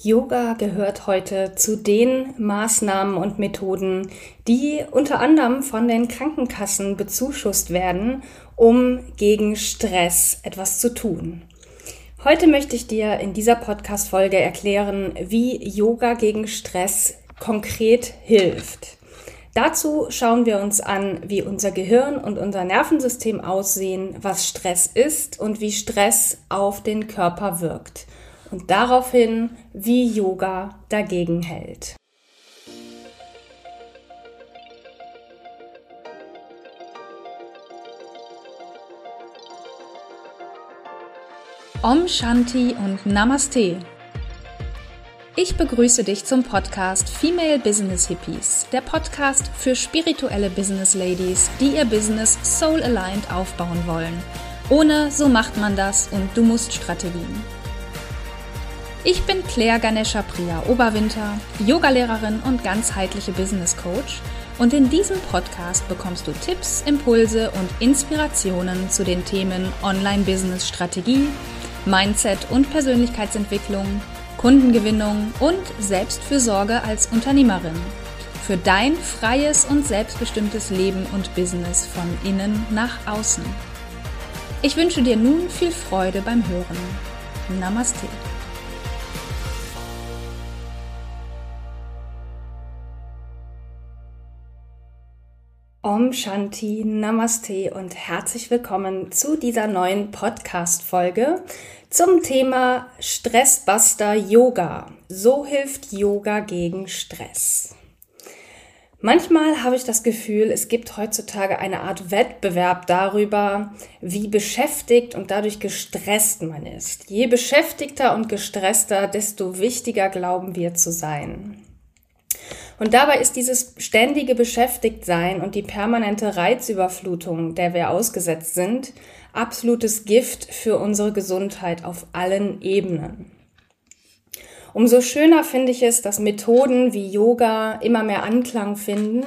Yoga gehört heute zu den Maßnahmen und Methoden, die unter anderem von den Krankenkassen bezuschusst werden, um gegen Stress etwas zu tun. Heute möchte ich dir in dieser Podcast-Folge erklären, wie Yoga gegen Stress konkret hilft. Dazu schauen wir uns an, wie unser Gehirn und unser Nervensystem aussehen, was Stress ist und wie Stress auf den Körper wirkt und daraufhin, wie Yoga dagegen hält. Om Shanti und Namaste. Ich begrüße dich zum Podcast Female Business Hippies, der Podcast für spirituelle Business Ladies, die ihr Business soul aligned aufbauen wollen. Ohne so macht man das und du musst Strategien. Ich bin Claire Ganesha Priya Oberwinter, Yogalehrerin und ganzheitliche Business Coach und in diesem Podcast bekommst du Tipps, Impulse und Inspirationen zu den Themen Online-Business Strategie, Mindset und Persönlichkeitsentwicklung, Kundengewinnung und Selbstfürsorge als Unternehmerin. Für dein freies und selbstbestimmtes Leben und Business von innen nach außen. Ich wünsche dir nun viel Freude beim Hören. Namaste. Om Shanti, Namaste und herzlich willkommen zu dieser neuen Podcast-Folge zum Thema Stressbuster Yoga. So hilft Yoga gegen Stress. Manchmal habe ich das Gefühl, es gibt heutzutage eine Art Wettbewerb darüber, wie beschäftigt und dadurch gestresst man ist. Je beschäftigter und gestresster, desto wichtiger glauben wir zu sein. Und dabei ist dieses ständige Beschäftigtsein und die permanente Reizüberflutung, der wir ausgesetzt sind, absolutes Gift für unsere Gesundheit auf allen Ebenen. Umso schöner finde ich es, dass Methoden wie Yoga immer mehr Anklang finden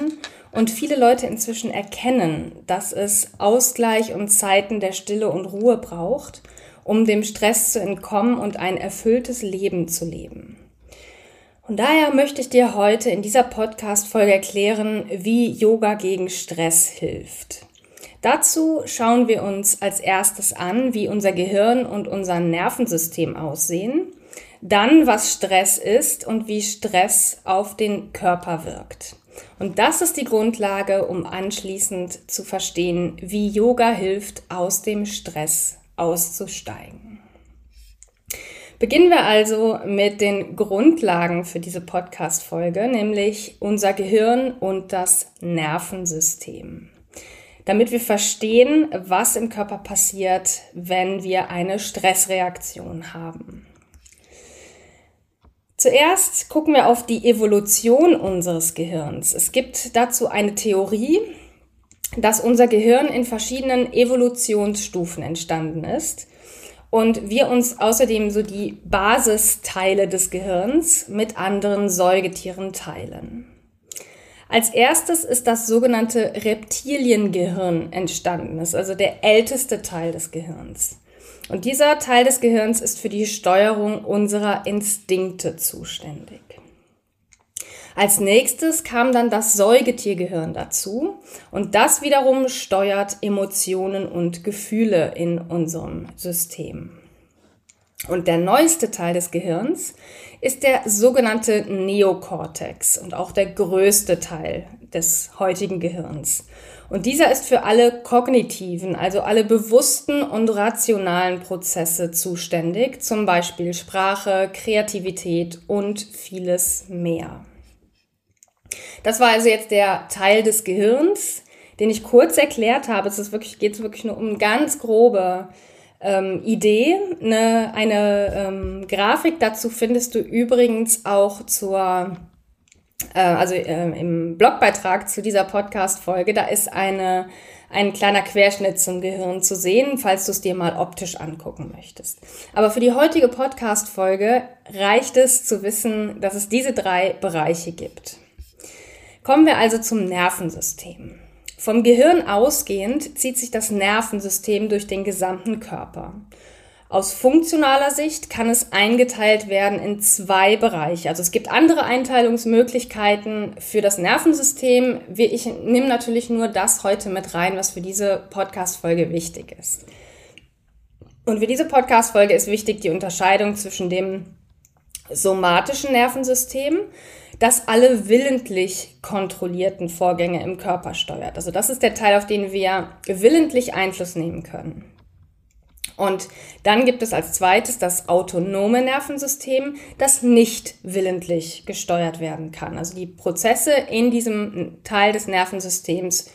und viele Leute inzwischen erkennen, dass es Ausgleich und Zeiten der Stille und Ruhe braucht, um dem Stress zu entkommen und ein erfülltes Leben zu leben. Und daher möchte ich dir heute in dieser Podcast-Folge erklären, wie Yoga gegen Stress hilft. Dazu schauen wir uns als erstes an, wie unser Gehirn und unser Nervensystem aussehen, dann was Stress ist und wie Stress auf den Körper wirkt. Und das ist die Grundlage, um anschließend zu verstehen, wie Yoga hilft, aus dem Stress auszusteigen. Beginnen wir also mit den Grundlagen für diese Podcast-Folge, nämlich unser Gehirn und das Nervensystem. Damit wir verstehen, was im Körper passiert, wenn wir eine Stressreaktion haben. Zuerst gucken wir auf die Evolution unseres Gehirns. Es gibt dazu eine Theorie, dass unser Gehirn in verschiedenen Evolutionsstufen entstanden ist und wir uns außerdem so die Basisteile des Gehirns mit anderen Säugetieren teilen. Als erstes ist das sogenannte Reptiliengehirn entstanden, ist also der älteste Teil des Gehirns. Und dieser Teil des Gehirns ist für die Steuerung unserer Instinkte zuständig. Als nächstes kam dann das Säugetiergehirn dazu und das wiederum steuert Emotionen und Gefühle in unserem System. Und der neueste Teil des Gehirns ist der sogenannte Neokortex und auch der größte Teil des heutigen Gehirns. Und dieser ist für alle kognitiven, also alle bewussten und rationalen Prozesse zuständig, zum Beispiel Sprache, Kreativität und vieles mehr. Das war also jetzt der Teil des Gehirns, den ich kurz erklärt habe. Es wirklich, geht wirklich nur um eine ganz grobe ähm, Idee. Eine, eine ähm, Grafik dazu findest du übrigens auch zur, äh, also äh, im Blogbeitrag zu dieser Podcast-Folge. Da ist eine, ein kleiner Querschnitt zum Gehirn zu sehen, falls du es dir mal optisch angucken möchtest. Aber für die heutige Podcast-Folge reicht es zu wissen, dass es diese drei Bereiche gibt. Kommen wir also zum Nervensystem. Vom Gehirn ausgehend zieht sich das Nervensystem durch den gesamten Körper. Aus funktionaler Sicht kann es eingeteilt werden in zwei Bereiche. Also es gibt andere Einteilungsmöglichkeiten für das Nervensystem. Ich nehme natürlich nur das heute mit rein, was für diese Podcast-Folge wichtig ist. Und für diese Podcast-Folge ist wichtig die Unterscheidung zwischen dem somatischen Nervensystem, das alle willentlich kontrollierten Vorgänge im Körper steuert. Also das ist der Teil, auf den wir willentlich Einfluss nehmen können. Und dann gibt es als zweites das autonome Nervensystem, das nicht willentlich gesteuert werden kann. Also die Prozesse in diesem Teil des Nervensystems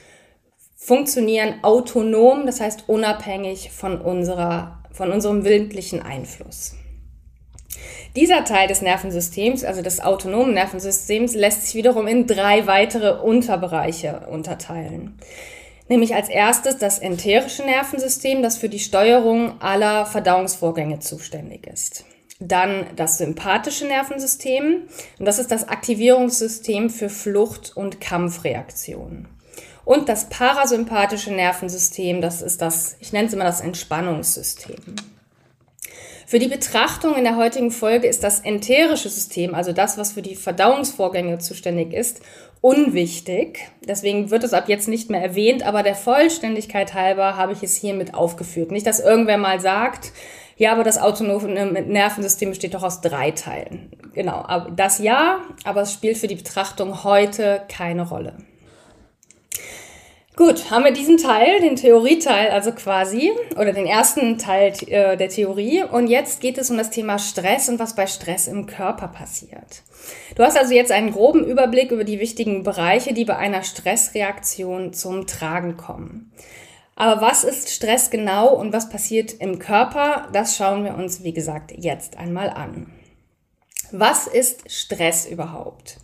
funktionieren autonom, das heißt unabhängig von, unserer, von unserem willentlichen Einfluss. Dieser Teil des Nervensystems, also des autonomen Nervensystems, lässt sich wiederum in drei weitere Unterbereiche unterteilen nämlich als erstes das enterische Nervensystem, das für die Steuerung aller Verdauungsvorgänge zuständig ist. Dann das sympathische Nervensystem und das ist das Aktivierungssystem für Flucht- und Kampfreaktionen. Und das parasympathische Nervensystem, das ist das, ich nenne es immer das Entspannungssystem. Für die Betrachtung in der heutigen Folge ist das enterische System, also das, was für die Verdauungsvorgänge zuständig ist, unwichtig. Deswegen wird es ab jetzt nicht mehr erwähnt, aber der Vollständigkeit halber habe ich es hiermit aufgeführt. Nicht, dass irgendwer mal sagt, ja, aber das autonome Nervensystem besteht doch aus drei Teilen. Genau, das ja, aber es spielt für die Betrachtung heute keine Rolle. Gut, haben wir diesen Teil, den Theorieteil also quasi, oder den ersten Teil äh, der Theorie. Und jetzt geht es um das Thema Stress und was bei Stress im Körper passiert. Du hast also jetzt einen groben Überblick über die wichtigen Bereiche, die bei einer Stressreaktion zum Tragen kommen. Aber was ist Stress genau und was passiert im Körper? Das schauen wir uns, wie gesagt, jetzt einmal an. Was ist Stress überhaupt?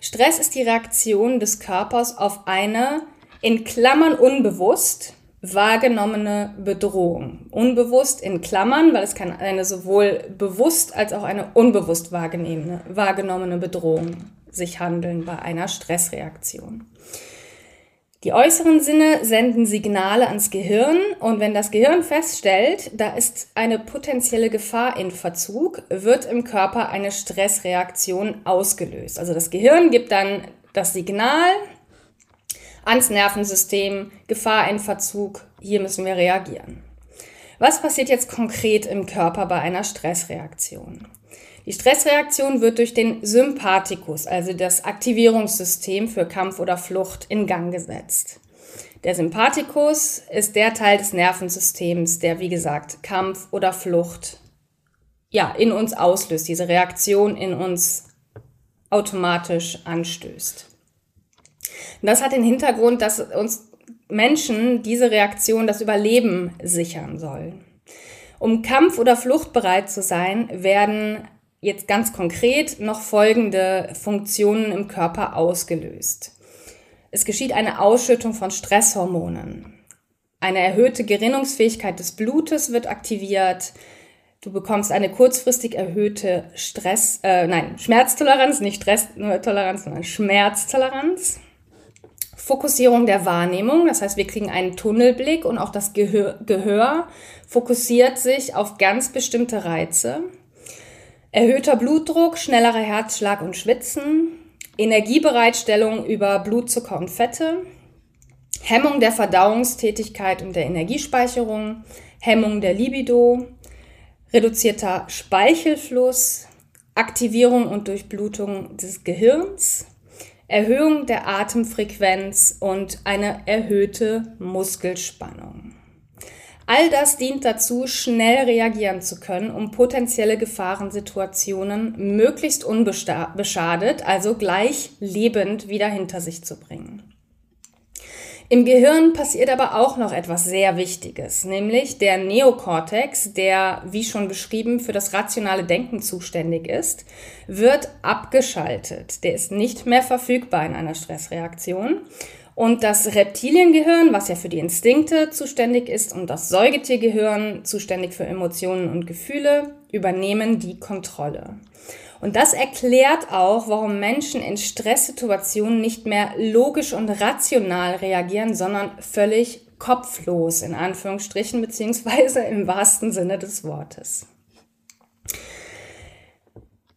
Stress ist die Reaktion des Körpers auf eine in Klammern unbewusst wahrgenommene Bedrohung. Unbewusst in Klammern, weil es kann eine sowohl bewusst als auch eine unbewusst wahrgenommene Bedrohung sich handeln bei einer Stressreaktion. Die äußeren Sinne senden Signale ans Gehirn und wenn das Gehirn feststellt, da ist eine potenzielle Gefahr in Verzug, wird im Körper eine Stressreaktion ausgelöst. Also das Gehirn gibt dann das Signal, ans Nervensystem, Gefahr in Verzug, hier müssen wir reagieren. Was passiert jetzt konkret im Körper bei einer Stressreaktion? Die Stressreaktion wird durch den Sympathikus, also das Aktivierungssystem für Kampf oder Flucht, in Gang gesetzt. Der Sympathikus ist der Teil des Nervensystems, der, wie gesagt, Kampf oder Flucht ja, in uns auslöst, diese Reaktion in uns automatisch anstößt. Und das hat den Hintergrund, dass uns Menschen diese Reaktion das Überleben sichern soll. Um Kampf- oder Fluchtbereit zu sein, werden jetzt ganz konkret noch folgende Funktionen im Körper ausgelöst. Es geschieht eine Ausschüttung von Stresshormonen. Eine erhöhte Gerinnungsfähigkeit des Blutes wird aktiviert. Du bekommst eine kurzfristig erhöhte Stress, äh, nein, Schmerztoleranz, nicht Stresstoleranz, sondern Schmerztoleranz. Fokussierung der Wahrnehmung. Das heißt, wir kriegen einen Tunnelblick und auch das Gehör, Gehör fokussiert sich auf ganz bestimmte Reize. Erhöhter Blutdruck, schnellerer Herzschlag und Schwitzen, Energiebereitstellung über Blutzucker und Fette, Hemmung der Verdauungstätigkeit und der Energiespeicherung, Hemmung der Libido, reduzierter Speichelfluss, Aktivierung und Durchblutung des Gehirns, Erhöhung der Atemfrequenz und eine erhöhte Muskelspannung. All das dient dazu, schnell reagieren zu können, um potenzielle Gefahrensituationen möglichst unbeschadet, also gleich lebend wieder hinter sich zu bringen. Im Gehirn passiert aber auch noch etwas sehr Wichtiges, nämlich der Neokortex, der, wie schon beschrieben, für das rationale Denken zuständig ist, wird abgeschaltet. Der ist nicht mehr verfügbar in einer Stressreaktion. Und das Reptiliengehirn, was ja für die Instinkte zuständig ist, und das Säugetiergehirn, zuständig für Emotionen und Gefühle, übernehmen die Kontrolle. Und das erklärt auch, warum Menschen in Stresssituationen nicht mehr logisch und rational reagieren, sondern völlig kopflos in Anführungsstrichen, beziehungsweise im wahrsten Sinne des Wortes.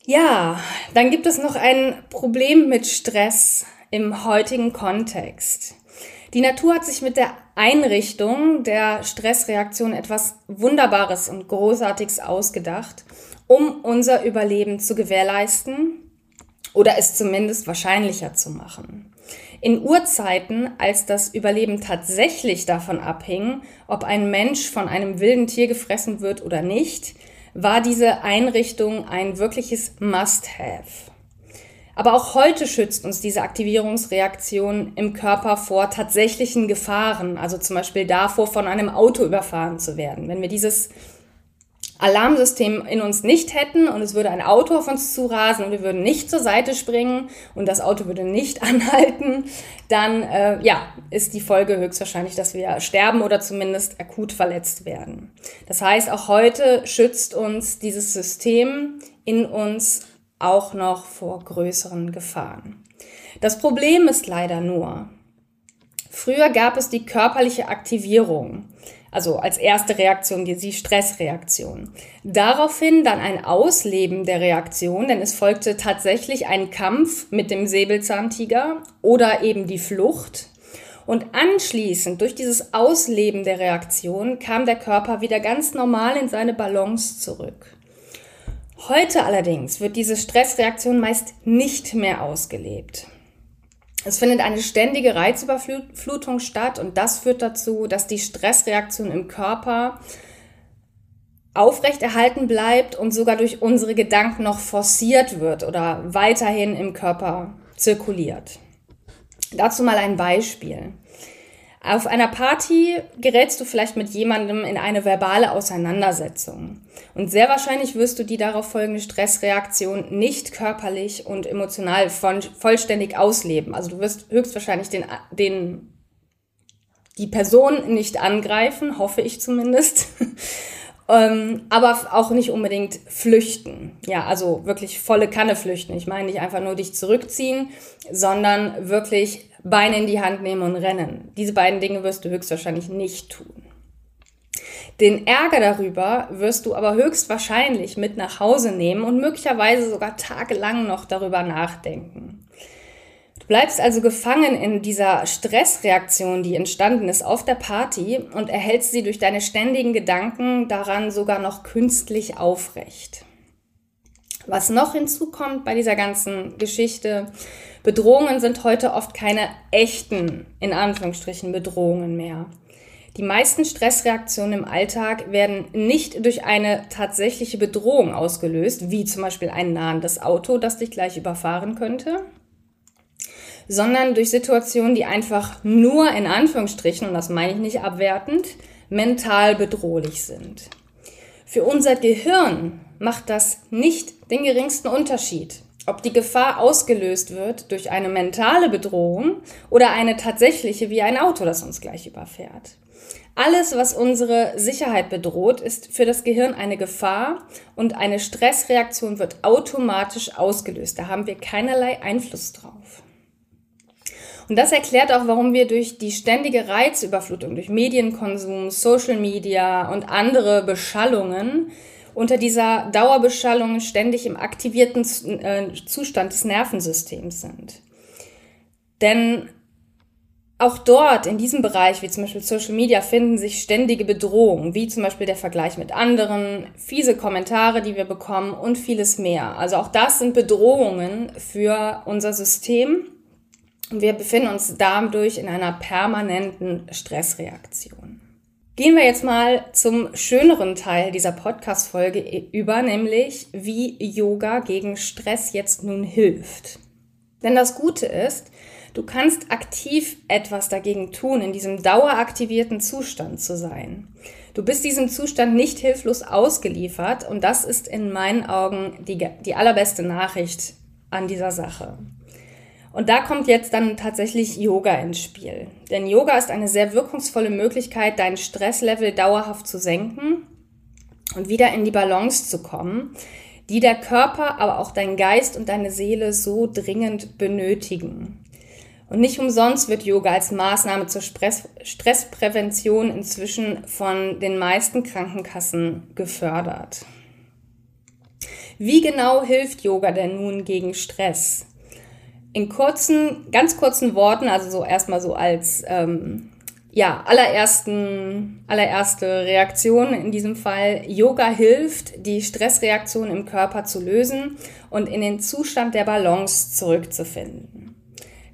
Ja, dann gibt es noch ein Problem mit Stress im heutigen Kontext. Die Natur hat sich mit der Einrichtung der Stressreaktion etwas Wunderbares und Großartiges ausgedacht, um unser Überleben zu gewährleisten oder es zumindest wahrscheinlicher zu machen. In Urzeiten, als das Überleben tatsächlich davon abhing, ob ein Mensch von einem wilden Tier gefressen wird oder nicht, war diese Einrichtung ein wirkliches Must-Have. Aber auch heute schützt uns diese Aktivierungsreaktion im Körper vor tatsächlichen Gefahren, also zum Beispiel davor, von einem Auto überfahren zu werden. Wenn wir dieses Alarmsystem in uns nicht hätten und es würde ein Auto auf uns zurasen und wir würden nicht zur Seite springen und das Auto würde nicht anhalten, dann äh, ja, ist die Folge höchstwahrscheinlich, dass wir sterben oder zumindest akut verletzt werden. Das heißt, auch heute schützt uns dieses System in uns auch noch vor größeren Gefahren. Das Problem ist leider nur, früher gab es die körperliche Aktivierung, also als erste Reaktion die Stressreaktion. Daraufhin dann ein Ausleben der Reaktion, denn es folgte tatsächlich ein Kampf mit dem Säbelzahntiger oder eben die Flucht. Und anschließend, durch dieses Ausleben der Reaktion, kam der Körper wieder ganz normal in seine Balance zurück. Heute allerdings wird diese Stressreaktion meist nicht mehr ausgelebt. Es findet eine ständige Reizüberflutung statt und das führt dazu, dass die Stressreaktion im Körper aufrechterhalten bleibt und sogar durch unsere Gedanken noch forciert wird oder weiterhin im Körper zirkuliert. Dazu mal ein Beispiel. Auf einer Party gerätst du vielleicht mit jemandem in eine verbale Auseinandersetzung. Und sehr wahrscheinlich wirst du die darauf folgende Stressreaktion nicht körperlich und emotional vollständig ausleben. Also du wirst höchstwahrscheinlich den, den, die Person nicht angreifen, hoffe ich zumindest. Ähm, aber auch nicht unbedingt flüchten. Ja, also wirklich volle Kanne flüchten. Ich meine nicht einfach nur dich zurückziehen, sondern wirklich Beine in die Hand nehmen und rennen. Diese beiden Dinge wirst du höchstwahrscheinlich nicht tun. Den Ärger darüber wirst du aber höchstwahrscheinlich mit nach Hause nehmen und möglicherweise sogar tagelang noch darüber nachdenken. Du bleibst also gefangen in dieser Stressreaktion, die entstanden ist auf der Party und erhältst sie durch deine ständigen Gedanken daran sogar noch künstlich aufrecht. Was noch hinzukommt bei dieser ganzen Geschichte, Bedrohungen sind heute oft keine echten, in Anführungsstrichen, Bedrohungen mehr. Die meisten Stressreaktionen im Alltag werden nicht durch eine tatsächliche Bedrohung ausgelöst, wie zum Beispiel ein nahendes Auto, das dich gleich überfahren könnte, sondern durch Situationen, die einfach nur in Anführungsstrichen, und das meine ich nicht abwertend, mental bedrohlich sind. Für unser Gehirn macht das nicht den geringsten Unterschied, ob die Gefahr ausgelöst wird durch eine mentale Bedrohung oder eine tatsächliche wie ein Auto, das uns gleich überfährt. Alles, was unsere Sicherheit bedroht, ist für das Gehirn eine Gefahr und eine Stressreaktion wird automatisch ausgelöst. Da haben wir keinerlei Einfluss drauf. Und das erklärt auch, warum wir durch die ständige Reizüberflutung, durch Medienkonsum, Social Media und andere Beschallungen unter dieser Dauerbeschallung ständig im aktivierten äh, Zustand des Nervensystems sind. Denn auch dort, in diesem Bereich, wie zum Beispiel Social Media, finden sich ständige Bedrohungen, wie zum Beispiel der Vergleich mit anderen, fiese Kommentare, die wir bekommen und vieles mehr. Also auch das sind Bedrohungen für unser System. Wir befinden uns dadurch in einer permanenten Stressreaktion. Gehen wir jetzt mal zum schöneren Teil dieser Podcast-Folge über, nämlich wie Yoga gegen Stress jetzt nun hilft. Denn das Gute ist, du kannst aktiv etwas dagegen tun, in diesem daueraktivierten Zustand zu sein. Du bist diesem Zustand nicht hilflos ausgeliefert und das ist in meinen Augen die, die allerbeste Nachricht an dieser Sache. Und da kommt jetzt dann tatsächlich Yoga ins Spiel. Denn Yoga ist eine sehr wirkungsvolle Möglichkeit, dein Stresslevel dauerhaft zu senken und wieder in die Balance zu kommen, die der Körper, aber auch dein Geist und deine Seele so dringend benötigen. Und nicht umsonst wird Yoga als Maßnahme zur Stressprävention inzwischen von den meisten Krankenkassen gefördert. Wie genau hilft Yoga denn nun gegen Stress? In kurzen, ganz kurzen Worten, also so erstmal so als ähm, ja, allerersten, allererste Reaktion in diesem Fall. Yoga hilft, die Stressreaktion im Körper zu lösen und in den Zustand der Balance zurückzufinden.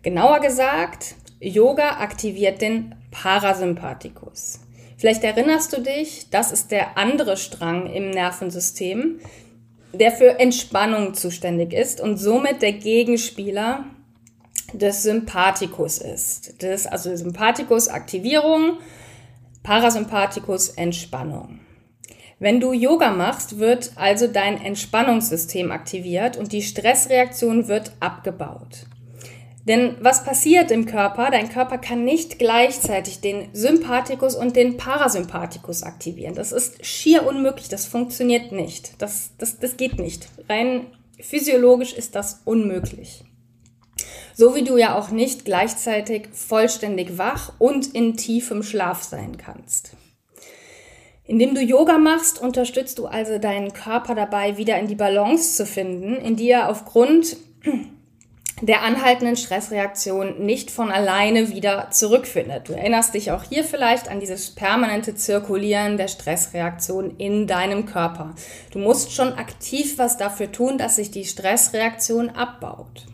Genauer gesagt, Yoga aktiviert den Parasympathikus. Vielleicht erinnerst du dich, das ist der andere Strang im Nervensystem, der für Entspannung zuständig ist und somit der Gegenspieler des Sympathikus ist. Das, also Sympathikus Aktivierung, Parasympathikus Entspannung. Wenn du Yoga machst, wird also dein Entspannungssystem aktiviert und die Stressreaktion wird abgebaut. Denn was passiert im Körper? Dein Körper kann nicht gleichzeitig den Sympathikus und den Parasympathikus aktivieren. Das ist schier unmöglich, das funktioniert nicht. Das, das, das geht nicht. Rein physiologisch ist das unmöglich. So wie du ja auch nicht gleichzeitig vollständig wach und in tiefem Schlaf sein kannst. Indem du Yoga machst, unterstützt du also deinen Körper dabei, wieder in die Balance zu finden, in die er aufgrund der anhaltenden Stressreaktion nicht von alleine wieder zurückfindet. Du erinnerst dich auch hier vielleicht an dieses permanente Zirkulieren der Stressreaktion in deinem Körper. Du musst schon aktiv was dafür tun, dass sich die Stressreaktion abbaut.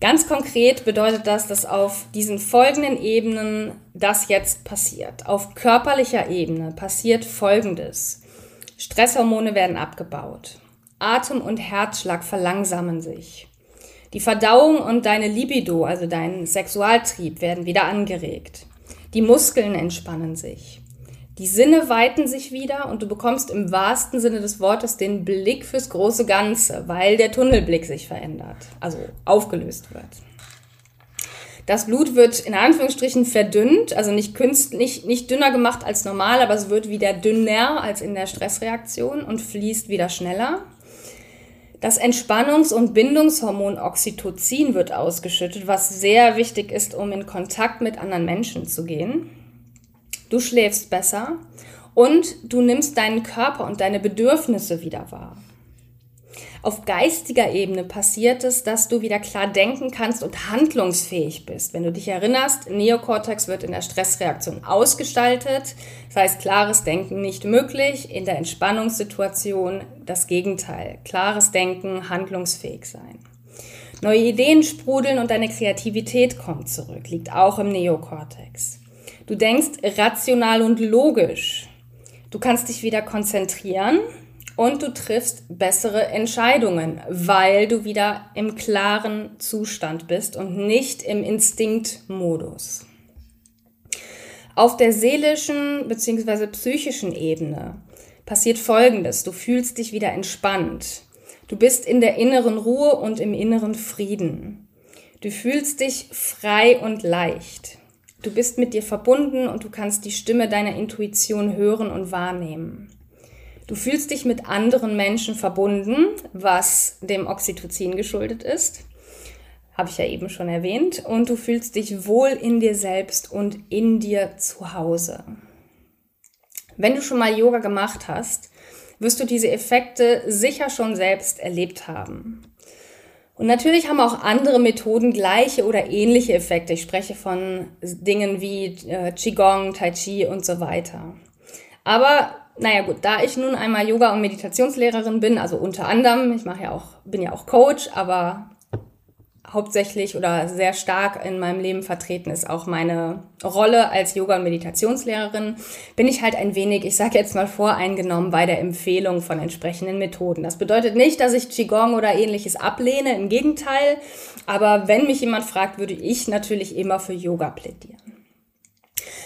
Ganz konkret bedeutet das, dass auf diesen folgenden Ebenen das jetzt passiert. Auf körperlicher Ebene passiert Folgendes. Stresshormone werden abgebaut. Atem und Herzschlag verlangsamen sich. Die Verdauung und deine Libido, also dein Sexualtrieb, werden wieder angeregt. Die Muskeln entspannen sich. Die Sinne weiten sich wieder und du bekommst im wahrsten Sinne des Wortes den Blick fürs große Ganze, weil der Tunnelblick sich verändert, also aufgelöst wird. Das Blut wird in Anführungsstrichen verdünnt, also nicht, nicht, nicht dünner gemacht als normal, aber es wird wieder dünner als in der Stressreaktion und fließt wieder schneller. Das Entspannungs- und Bindungshormon Oxytocin wird ausgeschüttet, was sehr wichtig ist, um in Kontakt mit anderen Menschen zu gehen du schläfst besser und du nimmst deinen Körper und deine Bedürfnisse wieder wahr. Auf geistiger Ebene passiert es, dass du wieder klar denken kannst und handlungsfähig bist. Wenn du dich erinnerst, Neokortex wird in der Stressreaktion ausgestaltet. Das heißt, klares Denken nicht möglich. In der Entspannungssituation das Gegenteil. Klares Denken, handlungsfähig sein. Neue Ideen sprudeln und deine Kreativität kommt zurück. Liegt auch im Neokortex. Du denkst rational und logisch. Du kannst dich wieder konzentrieren und du triffst bessere Entscheidungen, weil du wieder im klaren Zustand bist und nicht im Instinktmodus. Auf der seelischen bzw. psychischen Ebene passiert Folgendes. Du fühlst dich wieder entspannt. Du bist in der inneren Ruhe und im inneren Frieden. Du fühlst dich frei und leicht. Du bist mit dir verbunden und du kannst die Stimme deiner Intuition hören und wahrnehmen. Du fühlst dich mit anderen Menschen verbunden, was dem Oxytocin geschuldet ist. Habe ich ja eben schon erwähnt. Und du fühlst dich wohl in dir selbst und in dir zu Hause. Wenn du schon mal Yoga gemacht hast, wirst du diese Effekte sicher schon selbst erlebt haben. Und natürlich haben auch andere Methoden gleiche oder ähnliche Effekte. Ich spreche von Dingen wie äh, Qigong, Tai Chi und so weiter. Aber naja gut, da ich nun einmal Yoga- und Meditationslehrerin bin, also unter anderem, ich mache ja auch, bin ja auch Coach, aber hauptsächlich oder sehr stark in meinem Leben vertreten ist auch meine Rolle als Yoga- und Meditationslehrerin, bin ich halt ein wenig, ich sage jetzt mal voreingenommen bei der Empfehlung von entsprechenden Methoden. Das bedeutet nicht, dass ich Qigong oder ähnliches ablehne, im Gegenteil, aber wenn mich jemand fragt, würde ich natürlich immer für Yoga plädieren.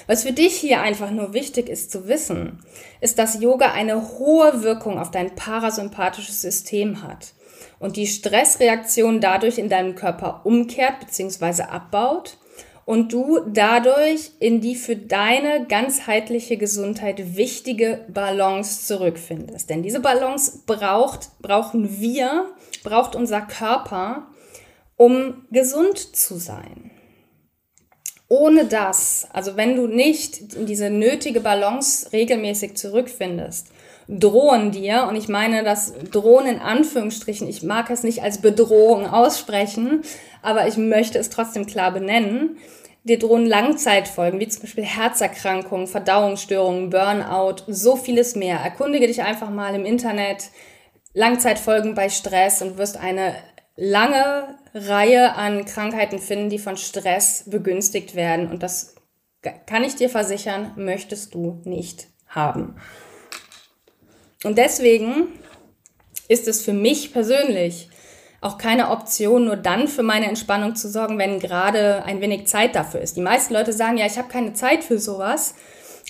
Was für dich hier einfach nur wichtig ist zu wissen, ist, dass Yoga eine hohe Wirkung auf dein parasympathisches System hat und die Stressreaktion dadurch in deinem Körper umkehrt bzw. abbaut und du dadurch in die für deine ganzheitliche Gesundheit wichtige Balance zurückfindest. Denn diese Balance braucht, brauchen wir, braucht unser Körper, um gesund zu sein. Ohne das, also wenn du nicht in diese nötige Balance regelmäßig zurückfindest, drohen dir, und ich meine das drohen in Anführungsstrichen, ich mag es nicht als Bedrohung aussprechen, aber ich möchte es trotzdem klar benennen, dir drohen Langzeitfolgen, wie zum Beispiel Herzerkrankungen, Verdauungsstörungen, Burnout, so vieles mehr. Erkundige dich einfach mal im Internet, Langzeitfolgen bei Stress und wirst eine lange Reihe an Krankheiten finden, die von Stress begünstigt werden. Und das kann ich dir versichern, möchtest du nicht haben. Und deswegen ist es für mich persönlich auch keine Option, nur dann für meine Entspannung zu sorgen, wenn gerade ein wenig Zeit dafür ist. Die meisten Leute sagen ja, ich habe keine Zeit für sowas.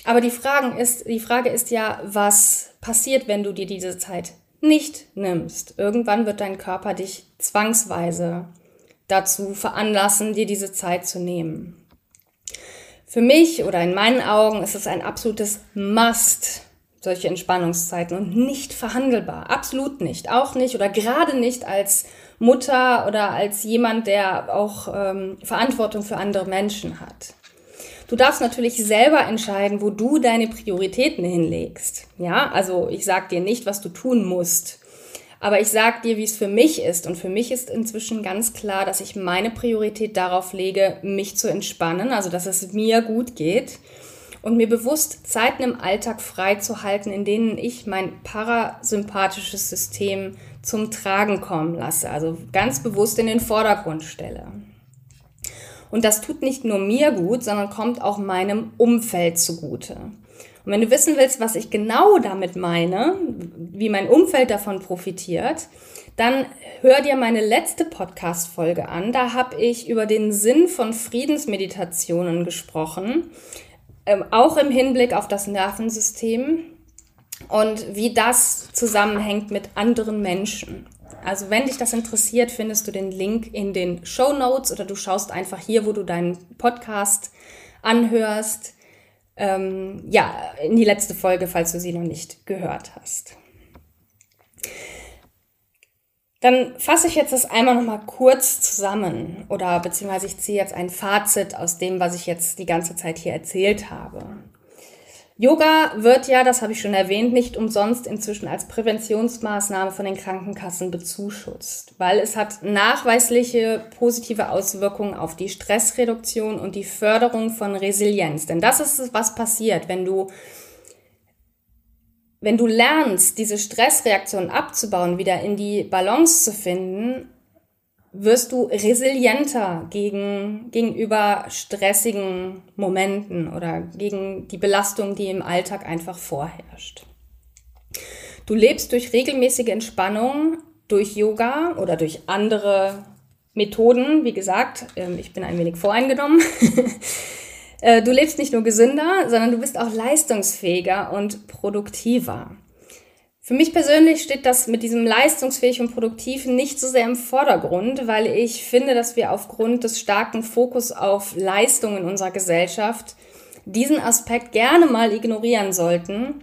Aber die, Fragen ist, die Frage ist ja, was passiert, wenn du dir diese Zeit nicht nimmst? Irgendwann wird dein Körper dich zwangsweise dazu veranlassen, dir diese Zeit zu nehmen. Für mich oder in meinen Augen ist es ein absolutes Must, solche Entspannungszeiten und nicht verhandelbar. Absolut nicht. Auch nicht oder gerade nicht als Mutter oder als jemand, der auch ähm, Verantwortung für andere Menschen hat. Du darfst natürlich selber entscheiden, wo du deine Prioritäten hinlegst. Ja, also ich sag dir nicht, was du tun musst. Aber ich sag dir, wie es für mich ist. Und für mich ist inzwischen ganz klar, dass ich meine Priorität darauf lege, mich zu entspannen, also dass es mir gut geht und mir bewusst Zeiten im Alltag freizuhalten, in denen ich mein parasympathisches System zum Tragen kommen lasse, also ganz bewusst in den Vordergrund stelle. Und das tut nicht nur mir gut, sondern kommt auch meinem Umfeld zugute. Und wenn du wissen willst, was ich genau damit meine, wie mein Umfeld davon profitiert, dann hör dir meine letzte Podcast-Folge an. Da habe ich über den Sinn von Friedensmeditationen gesprochen ähm, auch im Hinblick auf das Nervensystem und wie das zusammenhängt mit anderen Menschen. Also wenn dich das interessiert, findest du den Link in den Show Notes oder du schaust einfach hier, wo du deinen Podcast anhörst. Ähm, ja, in die letzte Folge, falls du sie noch nicht gehört hast. Dann fasse ich jetzt das einmal noch mal kurz zusammen oder beziehungsweise ich ziehe jetzt ein Fazit aus dem, was ich jetzt die ganze Zeit hier erzählt habe. Yoga wird ja, das habe ich schon erwähnt, nicht umsonst inzwischen als Präventionsmaßnahme von den Krankenkassen bezuschusst, weil es hat nachweisliche positive Auswirkungen auf die Stressreduktion und die Förderung von Resilienz. Denn das ist es, was passiert, wenn du wenn du lernst, diese Stressreaktionen abzubauen, wieder in die Balance zu finden, wirst du resilienter gegen, gegenüber stressigen Momenten oder gegen die Belastung, die im Alltag einfach vorherrscht. Du lebst durch regelmäßige Entspannung, durch Yoga oder durch andere Methoden. Wie gesagt, ähm, ich bin ein wenig voreingenommen. Äh, du lebst nicht nur gesünder, sondern du bist auch leistungsfähiger und produktiver. Für mich persönlich steht das mit diesem leistungsfähig und produktiv nicht so sehr im Vordergrund, weil ich finde, dass wir aufgrund des starken Fokus auf Leistung in unserer Gesellschaft diesen Aspekt gerne mal ignorieren sollten,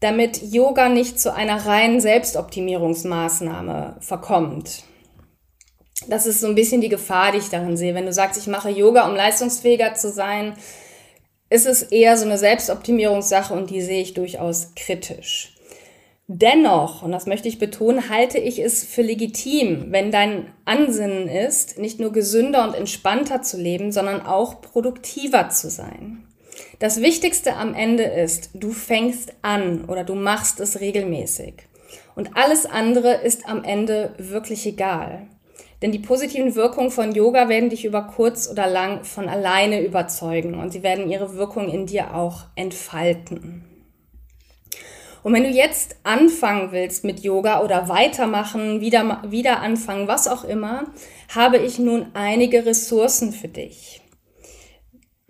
damit Yoga nicht zu einer reinen Selbstoptimierungsmaßnahme verkommt. Das ist so ein bisschen die Gefahr, die ich darin sehe. Wenn du sagst, ich mache Yoga, um leistungsfähiger zu sein, ist es eher so eine Selbstoptimierungssache und die sehe ich durchaus kritisch. Dennoch, und das möchte ich betonen, halte ich es für legitim, wenn dein Ansinnen ist, nicht nur gesünder und entspannter zu leben, sondern auch produktiver zu sein. Das Wichtigste am Ende ist, du fängst an oder du machst es regelmäßig. Und alles andere ist am Ende wirklich egal. Denn die positiven Wirkungen von Yoga werden dich über kurz oder lang von alleine überzeugen und sie werden ihre Wirkung in dir auch entfalten. Und wenn du jetzt anfangen willst mit Yoga oder weitermachen, wieder, wieder anfangen, was auch immer, habe ich nun einige Ressourcen für dich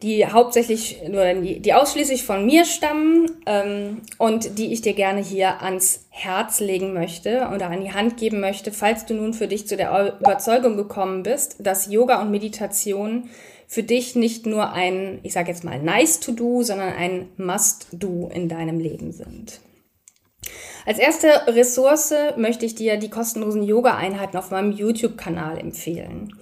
die hauptsächlich oder die, die ausschließlich von mir stammen ähm, und die ich dir gerne hier ans Herz legen möchte oder an die Hand geben möchte, falls du nun für dich zu der Überzeugung gekommen bist, dass Yoga und Meditation für dich nicht nur ein, ich sage jetzt mal, nice to do, sondern ein must do in deinem Leben sind. Als erste Ressource möchte ich dir die kostenlosen Yoga-Einheiten auf meinem YouTube-Kanal empfehlen.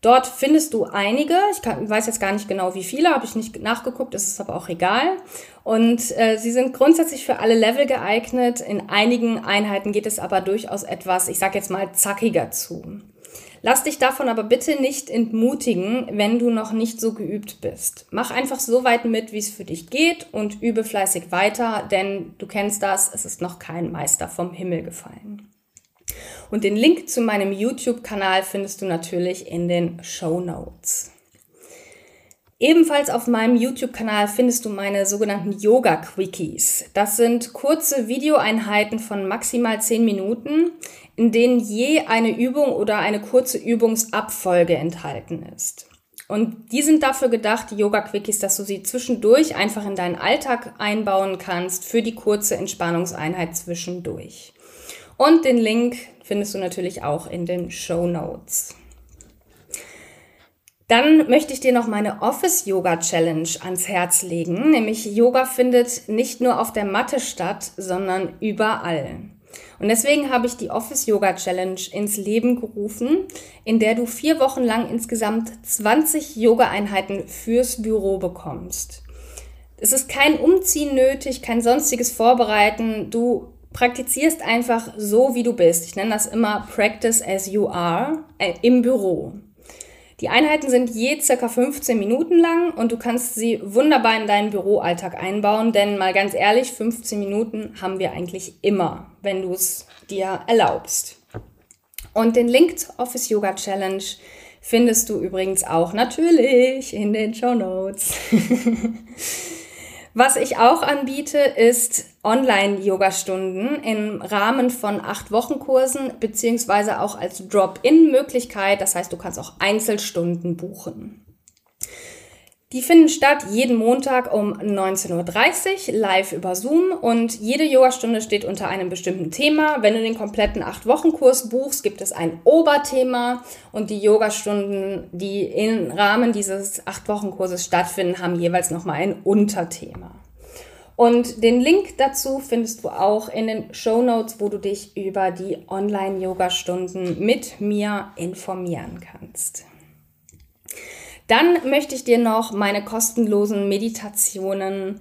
Dort findest du einige, ich kann, weiß jetzt gar nicht genau wie viele, habe ich nicht nachgeguckt, ist es aber auch egal. Und äh, sie sind grundsätzlich für alle Level geeignet. In einigen Einheiten geht es aber durchaus etwas, ich sage jetzt mal, zackiger zu. Lass dich davon aber bitte nicht entmutigen, wenn du noch nicht so geübt bist. Mach einfach so weit mit, wie es für dich geht und übe fleißig weiter, denn du kennst das, es ist noch kein Meister vom Himmel gefallen. Und den Link zu meinem YouTube-Kanal findest du natürlich in den Show Notes. Ebenfalls auf meinem YouTube-Kanal findest du meine sogenannten Yoga-Quickies. Das sind kurze Videoeinheiten von maximal 10 Minuten, in denen je eine Übung oder eine kurze Übungsabfolge enthalten ist. Und die sind dafür gedacht, die Yoga-Quickies, dass du sie zwischendurch einfach in deinen Alltag einbauen kannst für die kurze Entspannungseinheit zwischendurch. Und den Link findest du natürlich auch in den Show Notes. Dann möchte ich dir noch meine Office Yoga Challenge ans Herz legen, nämlich Yoga findet nicht nur auf der Matte statt, sondern überall. Und deswegen habe ich die Office Yoga Challenge ins Leben gerufen, in der du vier Wochen lang insgesamt 20 Yoga-Einheiten fürs Büro bekommst. Es ist kein Umziehen nötig, kein sonstiges Vorbereiten. Du praktizierst einfach so, wie du bist. Ich nenne das immer Practice as you are äh, im Büro. Die Einheiten sind je circa 15 Minuten lang und du kannst sie wunderbar in deinen Büroalltag einbauen, denn mal ganz ehrlich, 15 Minuten haben wir eigentlich immer, wenn du es dir erlaubst. Und den Link zur Office Yoga Challenge findest du übrigens auch natürlich in den Show Notes. Was ich auch anbiete, ist Online-Yoga-Stunden im Rahmen von acht Wochenkursen beziehungsweise auch als Drop-in-Möglichkeit. Das heißt, du kannst auch Einzelstunden buchen. Die finden statt jeden Montag um 19.30 Uhr live über Zoom und jede Yogastunde steht unter einem bestimmten Thema. Wenn du den kompletten 8-Wochen-Kurs buchst, gibt es ein Oberthema und die Yogastunden, die im Rahmen dieses 8-Wochen-Kurses stattfinden, haben jeweils nochmal ein Unterthema. Und den Link dazu findest du auch in den Show Notes, wo du dich über die Online-Yoga-Stunden mit mir informieren kannst. Dann möchte ich dir noch meine kostenlosen Meditationen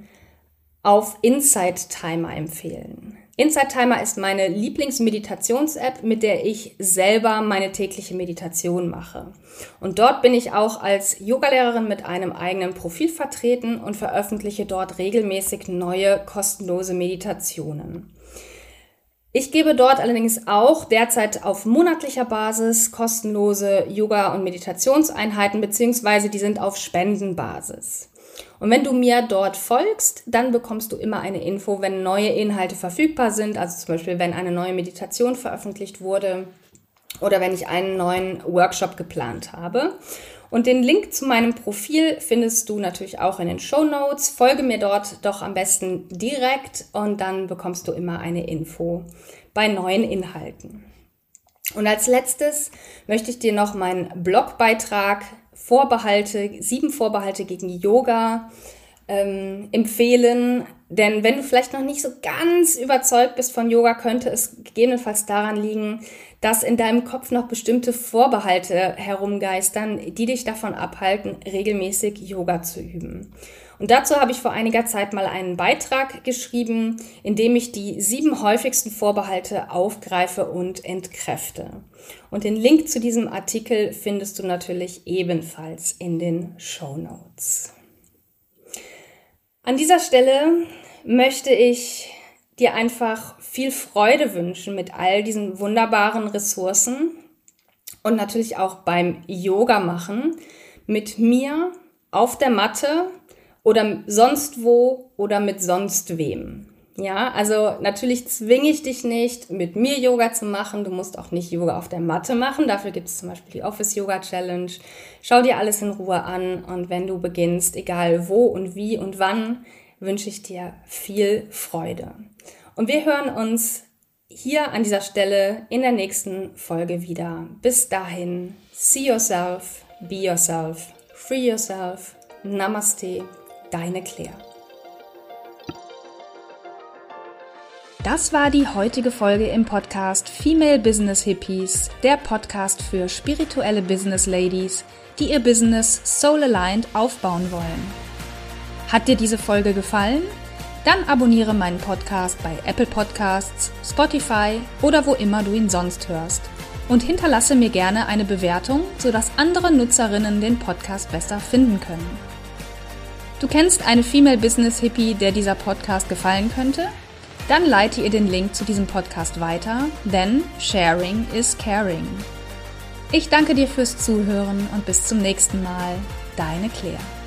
auf Insight Timer empfehlen. Insight Timer ist meine Lieblingsmeditations-App, mit der ich selber meine tägliche Meditation mache. Und dort bin ich auch als Yogalehrerin mit einem eigenen Profil vertreten und veröffentliche dort regelmäßig neue kostenlose Meditationen. Ich gebe dort allerdings auch derzeit auf monatlicher Basis kostenlose Yoga- und Meditationseinheiten, beziehungsweise die sind auf Spendenbasis. Und wenn du mir dort folgst, dann bekommst du immer eine Info, wenn neue Inhalte verfügbar sind, also zum Beispiel wenn eine neue Meditation veröffentlicht wurde oder wenn ich einen neuen Workshop geplant habe. Und den Link zu meinem Profil findest du natürlich auch in den Show Notes. Folge mir dort doch am besten direkt und dann bekommst du immer eine Info bei neuen Inhalten. Und als letztes möchte ich dir noch meinen Blogbeitrag Vorbehalte, sieben Vorbehalte gegen Yoga ähm, empfehlen. Denn wenn du vielleicht noch nicht so ganz überzeugt bist von Yoga, könnte es gegebenenfalls daran liegen, dass in deinem Kopf noch bestimmte Vorbehalte herumgeistern, die dich davon abhalten, regelmäßig Yoga zu üben. Und dazu habe ich vor einiger Zeit mal einen Beitrag geschrieben, in dem ich die sieben häufigsten Vorbehalte aufgreife und entkräfte. Und den Link zu diesem Artikel findest du natürlich ebenfalls in den Show Notes. An dieser Stelle möchte ich dir einfach viel Freude wünschen mit all diesen wunderbaren Ressourcen und natürlich auch beim Yoga machen mit mir auf der Matte oder sonst wo oder mit sonst wem. Ja, also natürlich zwinge ich dich nicht, mit mir Yoga zu machen. Du musst auch nicht Yoga auf der Matte machen. Dafür gibt es zum Beispiel die Office Yoga Challenge. Schau dir alles in Ruhe an und wenn du beginnst, egal wo und wie und wann, wünsche ich dir viel Freude. Und wir hören uns hier an dieser Stelle in der nächsten Folge wieder. Bis dahin, see yourself, be yourself, free yourself. Namaste, deine Claire. Das war die heutige Folge im Podcast Female Business Hippies, der Podcast für spirituelle Business Ladies, die ihr Business soul aligned aufbauen wollen. Hat dir diese Folge gefallen? Dann abonniere meinen Podcast bei Apple Podcasts, Spotify oder wo immer du ihn sonst hörst. Und hinterlasse mir gerne eine Bewertung, sodass andere Nutzerinnen den Podcast besser finden können. Du kennst eine Female Business Hippie, der dieser Podcast gefallen könnte? Dann leite ihr den Link zu diesem Podcast weiter, denn Sharing is Caring. Ich danke dir fürs Zuhören und bis zum nächsten Mal. Deine Claire.